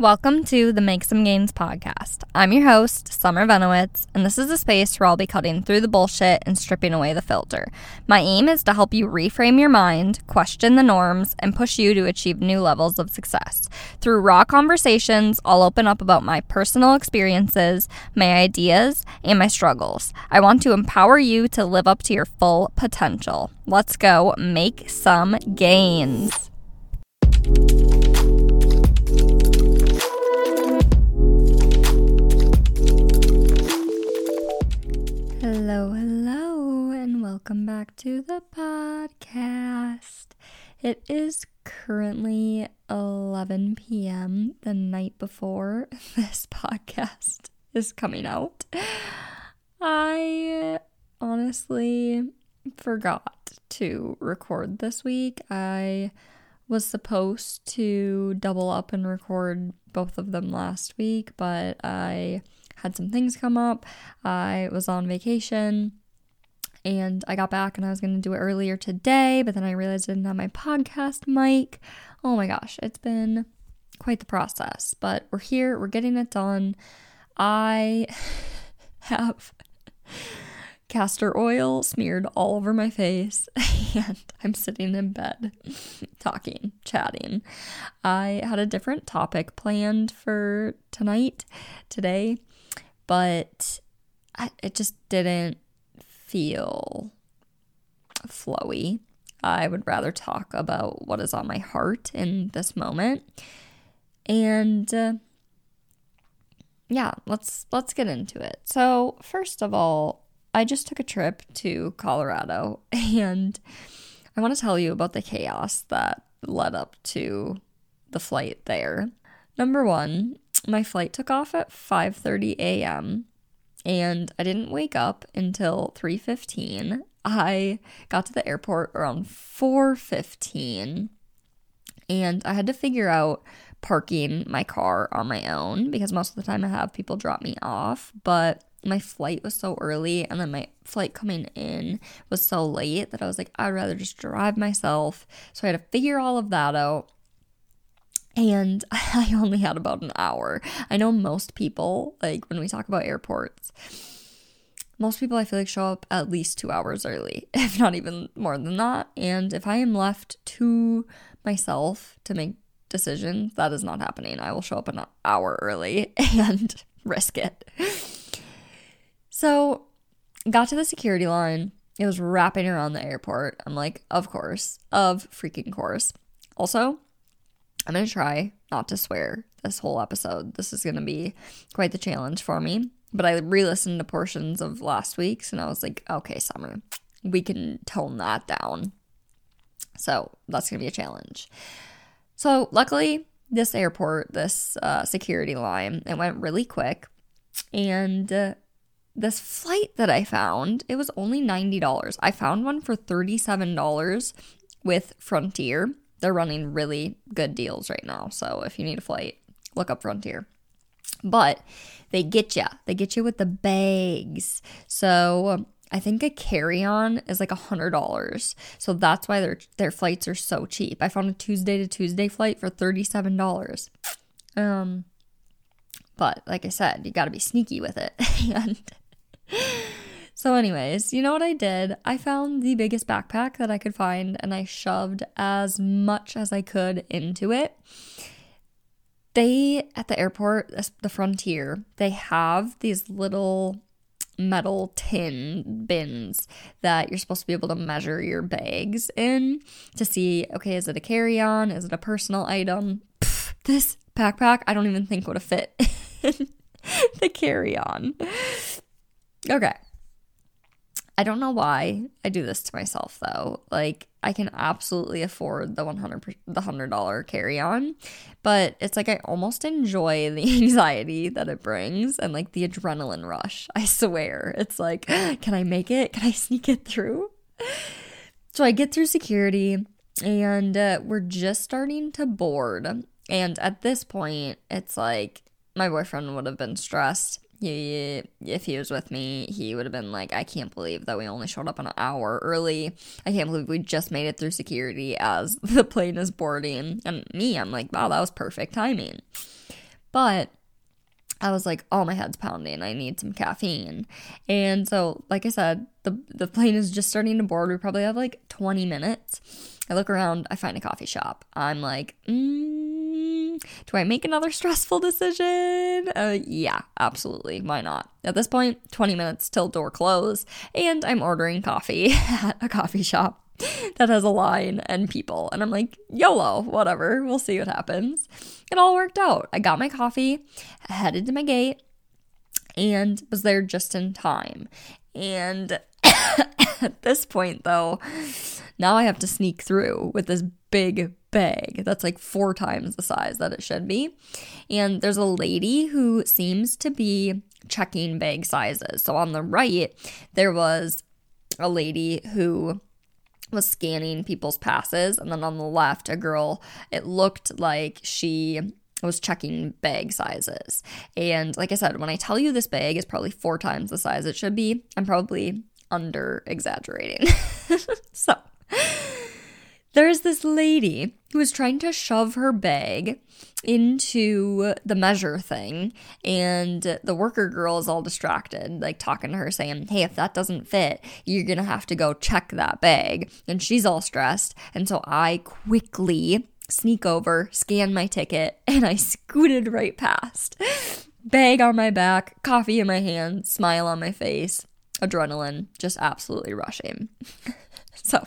Welcome to the Make Some Gains podcast. I'm your host, Summer Venowitz, and this is a space where I'll be cutting through the bullshit and stripping away the filter. My aim is to help you reframe your mind, question the norms, and push you to achieve new levels of success. Through raw conversations, I'll open up about my personal experiences, my ideas, and my struggles. I want to empower you to live up to your full potential. Let's go make some gains. To the podcast. It is currently 11 p.m., the night before this podcast is coming out. I honestly forgot to record this week. I was supposed to double up and record both of them last week, but I had some things come up. I was on vacation and I got back and I was going to do it earlier today, but then I realized I didn't have my podcast mic. Oh my gosh, it's been quite the process, but we're here, we're getting it done. I have castor oil smeared all over my face and I'm sitting in bed talking, chatting. I had a different topic planned for tonight, today, but I, it just didn't feel flowy. I would rather talk about what is on my heart in this moment. And uh, yeah, let's let's get into it. So, first of all, I just took a trip to Colorado and I want to tell you about the chaos that led up to the flight there. Number 1, my flight took off at 5:30 a.m. and I didn't wake up until 3:15. I got to the airport around 4:15 and I had to figure out parking my car on my own because most of the time I have people drop me off, but my flight was so early and then my flight coming in was so late that I was like I'd rather just drive myself. So I had to figure all of that out and I only had about an hour. I know most people, like when we talk about airports, most people I feel like show up at least two hours early, if not even more than that. And if I am left to myself to make decisions, that is not happening. I will show up an hour early and risk it. So, got to the security line. It was wrapping around the airport. I'm like, of course, of freaking course. Also, I'm going to try not to swear this whole episode. This is going to be quite the challenge for me. But I re listened to portions of last week's and I was like, okay, Summer, we can tone that down. So that's going to be a challenge. So luckily, this airport, this uh, security line, it went really quick. And uh, this flight that I found, it was only $90. I found one for $37 with Frontier they're running really good deals right now. So if you need a flight, look up Frontier. But they get you. They get you with the bags. So I think a carry-on is like a hundred dollars. So that's why their their flights are so cheap. I found a Tuesday to Tuesday flight for thirty-seven dollars. Um, but like I said, you got to be sneaky with it. and so, anyways, you know what I did? I found the biggest backpack that I could find and I shoved as much as I could into it. They, at the airport, uh, the frontier, they have these little metal tin bins that you're supposed to be able to measure your bags in to see okay, is it a carry on? Is it a personal item? Pff, this backpack, I don't even think would have fit the carry on. Okay. I don't know why I do this to myself though. Like I can absolutely afford the 100 the $100 carry-on, but it's like I almost enjoy the anxiety that it brings and like the adrenaline rush. I swear. It's like, can I make it? Can I sneak it through? So I get through security and uh, we're just starting to board. And at this point, it's like my boyfriend would have been stressed he, if he was with me, he would have been like, I can't believe that we only showed up an hour early. I can't believe we just made it through security as the plane is boarding. And me, I'm like, wow, that was perfect timing. But I was like, oh, my head's pounding. I need some caffeine. And so, like I said, the, the plane is just starting to board. We probably have like 20 minutes. I look around, I find a coffee shop. I'm like, mm, do I make another stressful decision? Uh, yeah, absolutely. Why not? At this point, 20 minutes till door close, and I'm ordering coffee at a coffee shop that has a line and people. And I'm like, YOLO, whatever. We'll see what happens. It all worked out. I got my coffee, headed to my gate, and was there just in time. And at this point, though, now I have to sneak through with this big bag that's like four times the size that it should be. And there's a lady who seems to be checking bag sizes. So on the right, there was a lady who was scanning people's passes and then on the left a girl it looked like she was checking bag sizes and like i said when i tell you this bag is probably four times the size it should be i'm probably under exaggerating so there's this lady who was trying to shove her bag into the measure thing and the worker girl is all distracted like talking to her saying hey if that doesn't fit you're gonna have to go check that bag. And she's all stressed and so i quickly sneak over scan my ticket and i scooted right past. Bag on my back coffee in my hand smile on my face adrenaline just absolutely rushing so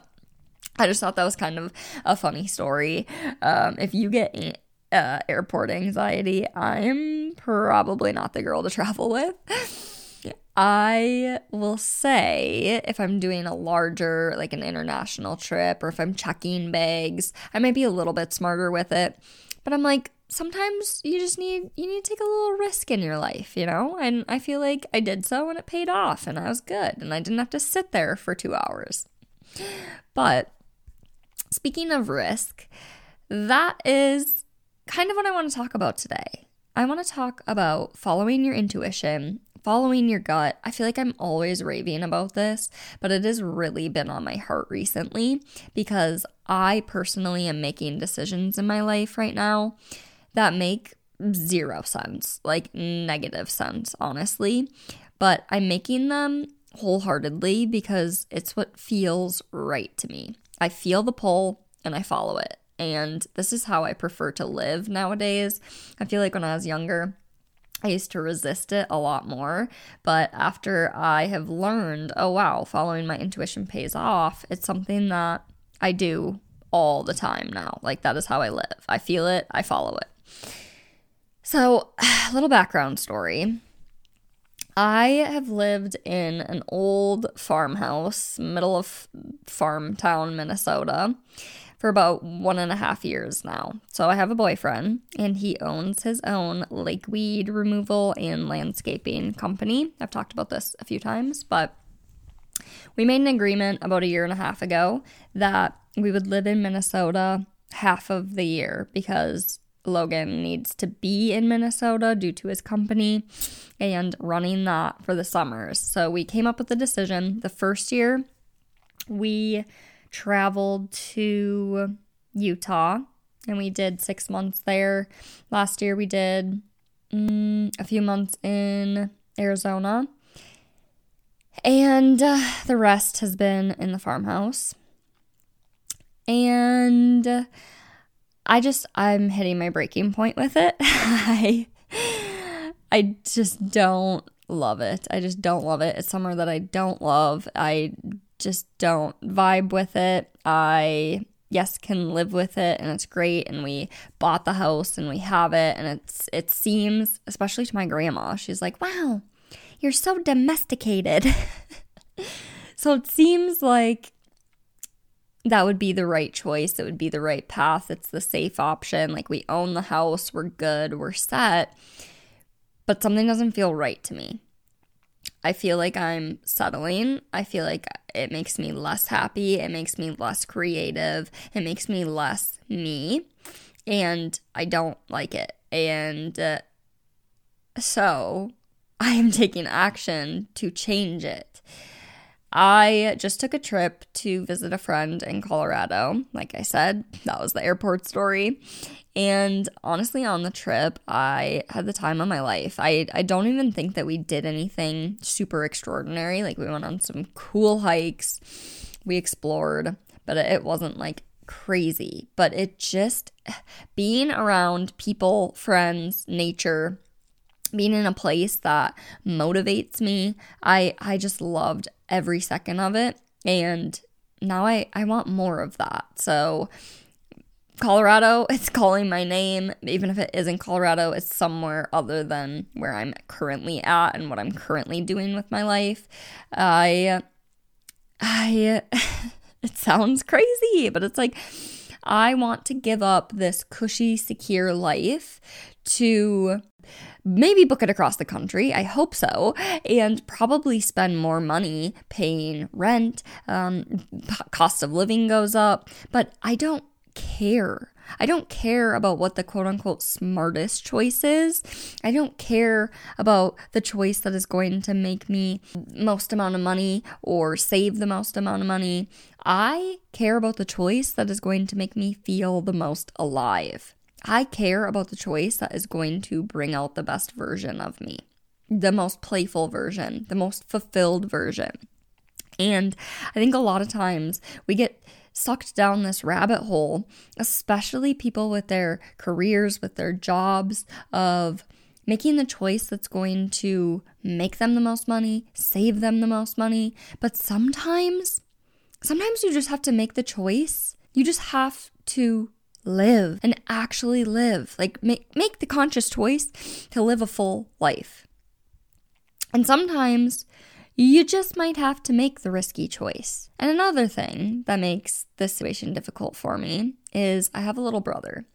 I just thought that was kind of a funny story. Um, if you get uh, airport anxiety, I'm probably not the girl to travel with. I will say if I'm doing a larger, like an international trip, or if I'm checking bags, I might be a little bit smarter with it. But I'm like, sometimes you just need you need to take a little risk in your life, you know? And I feel like I did so and it paid off and I was good and I didn't have to sit there for 2 hours. But speaking of risk, that is kind of what I want to talk about today. I want to talk about following your intuition, following your gut. I feel like I'm always raving about this, but it has really been on my heart recently because I personally am making decisions in my life right now that make zero sense, like negative sense, honestly. But I'm making them wholeheartedly because it's what feels right to me. I feel the pull and I follow it. And this is how I prefer to live nowadays. I feel like when I was younger, I used to resist it a lot more. But after I have learned, oh wow, following my intuition pays off, it's something that I do all the time now. Like that is how I live. I feel it, I follow it. So, a little background story. I have lived in an old farmhouse, middle of farm town, Minnesota for about one and a half years now. So I have a boyfriend, and he owns his own lakeweed removal and landscaping company. I've talked about this a few times, but we made an agreement about a year and a half ago that we would live in Minnesota half of the year because Logan needs to be in Minnesota due to his company and running that for the summers. So we came up with the decision the first year we traveled to Utah and we did six months there. Last year we did mm, a few months in Arizona. And uh, the rest has been in the farmhouse. And I just, I'm hitting my breaking point with it. I, I just don't love it. I just don't love it. It's somewhere that I don't love. I just don't vibe with it. I yes can live with it and it's great and we bought the house and we have it and it's it seems especially to my grandma she's like wow you're so domesticated so it seems like that would be the right choice it would be the right path it's the safe option like we own the house we're good we're set but something doesn't feel right to me I feel like I'm settling. I feel like it makes me less happy. It makes me less creative. It makes me less me. And I don't like it. And uh, so I am taking action to change it. I just took a trip to visit a friend in Colorado. Like I said, that was the airport story. And honestly, on the trip, I had the time of my life. I, I don't even think that we did anything super extraordinary. Like, we went on some cool hikes, we explored, but it wasn't like crazy. But it just, being around people, friends, nature, being in a place that motivates me, I, I just loved every second of it. And now I, I want more of that. So, Colorado, it's calling my name. Even if it isn't Colorado, it's somewhere other than where I'm currently at and what I'm currently doing with my life. I, I, it sounds crazy, but it's like, I want to give up this cushy, secure life to maybe book it across the country. I hope so. And probably spend more money paying rent. Um, cost of living goes up. But I don't care. I don't care about what the quote unquote smartest choice is. I don't care about the choice that is going to make me most amount of money or save the most amount of money. I care about the choice that is going to make me feel the most alive. I care about the choice that is going to bring out the best version of me, the most playful version, the most fulfilled version. And I think a lot of times we get sucked down this rabbit hole, especially people with their careers, with their jobs, of making the choice that's going to make them the most money, save them the most money. But sometimes, sometimes you just have to make the choice. You just have to live and actually live. Like make make the conscious choice to live a full life. And sometimes you just might have to make the risky choice. And another thing that makes this situation difficult for me is I have a little brother.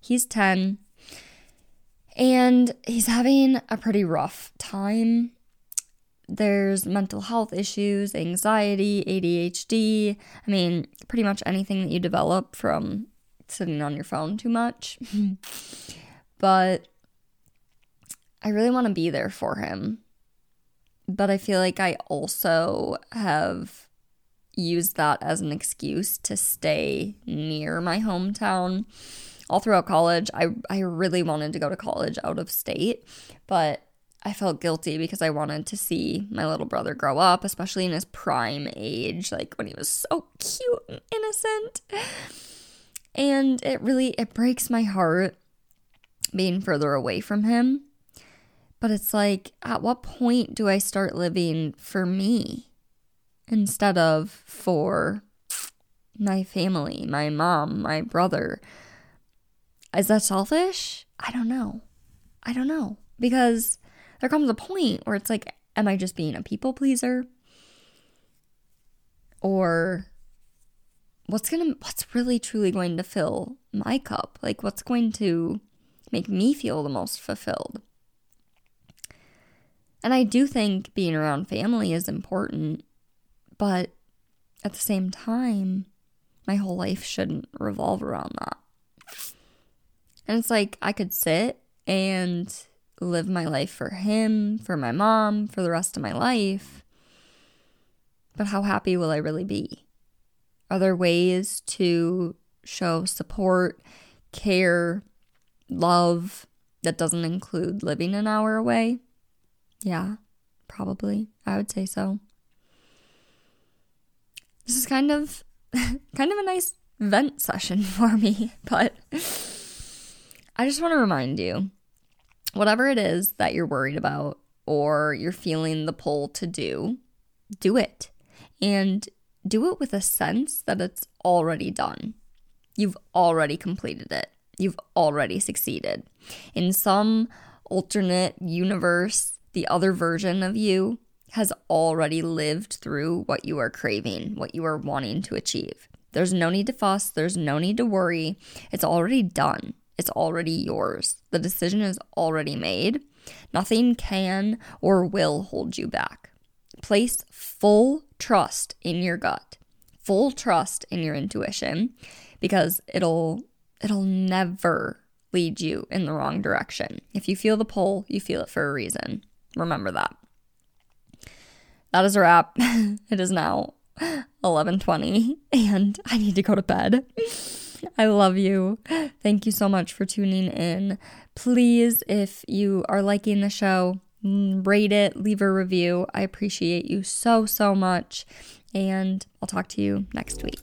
He's 10 and he's having a pretty rough time. There's mental health issues, anxiety, ADHD. I mean, pretty much anything that you develop from sitting on your phone too much. but I really want to be there for him. But I feel like I also have used that as an excuse to stay near my hometown. All throughout college, I, I really wanted to go to college out of state, but I felt guilty because I wanted to see my little brother grow up, especially in his prime age, like when he was so cute and innocent. And it really it breaks my heart being further away from him. But it's like at what point do I start living for me instead of for my family, my mom, my brother? Is that selfish? I don't know. I don't know. Because there comes a point where it's like, am I just being a people pleaser? Or what's going to what's really truly going to fill my cup? Like what's going to make me feel the most fulfilled? And I do think being around family is important, but at the same time, my whole life shouldn't revolve around that. And it's like I could sit and live my life for him, for my mom, for the rest of my life. But how happy will I really be? Are there ways to show support, care, love that doesn't include living an hour away? Yeah, probably. I would say so. This is kind of kind of a nice vent session for me, but I just want to remind you whatever it is that you're worried about or you're feeling the pull to do, do it. And do it with a sense that it's already done. You've already completed it. You've already succeeded. In some alternate universe, the other version of you has already lived through what you are craving, what you are wanting to achieve. There's no need to fuss, there's no need to worry. It's already done, it's already yours. The decision is already made. Nothing can or will hold you back. Place full trust in your gut, full trust in your intuition because it'll it'll never lead you in the wrong direction. If you feel the pull, you feel it for a reason. Remember that. that is a wrap. it is now 11:20 and I need to go to bed. I love you. Thank you so much for tuning in. Please, if you are liking the show, Mm, rate it, leave a review. I appreciate you so, so much. And I'll talk to you next week.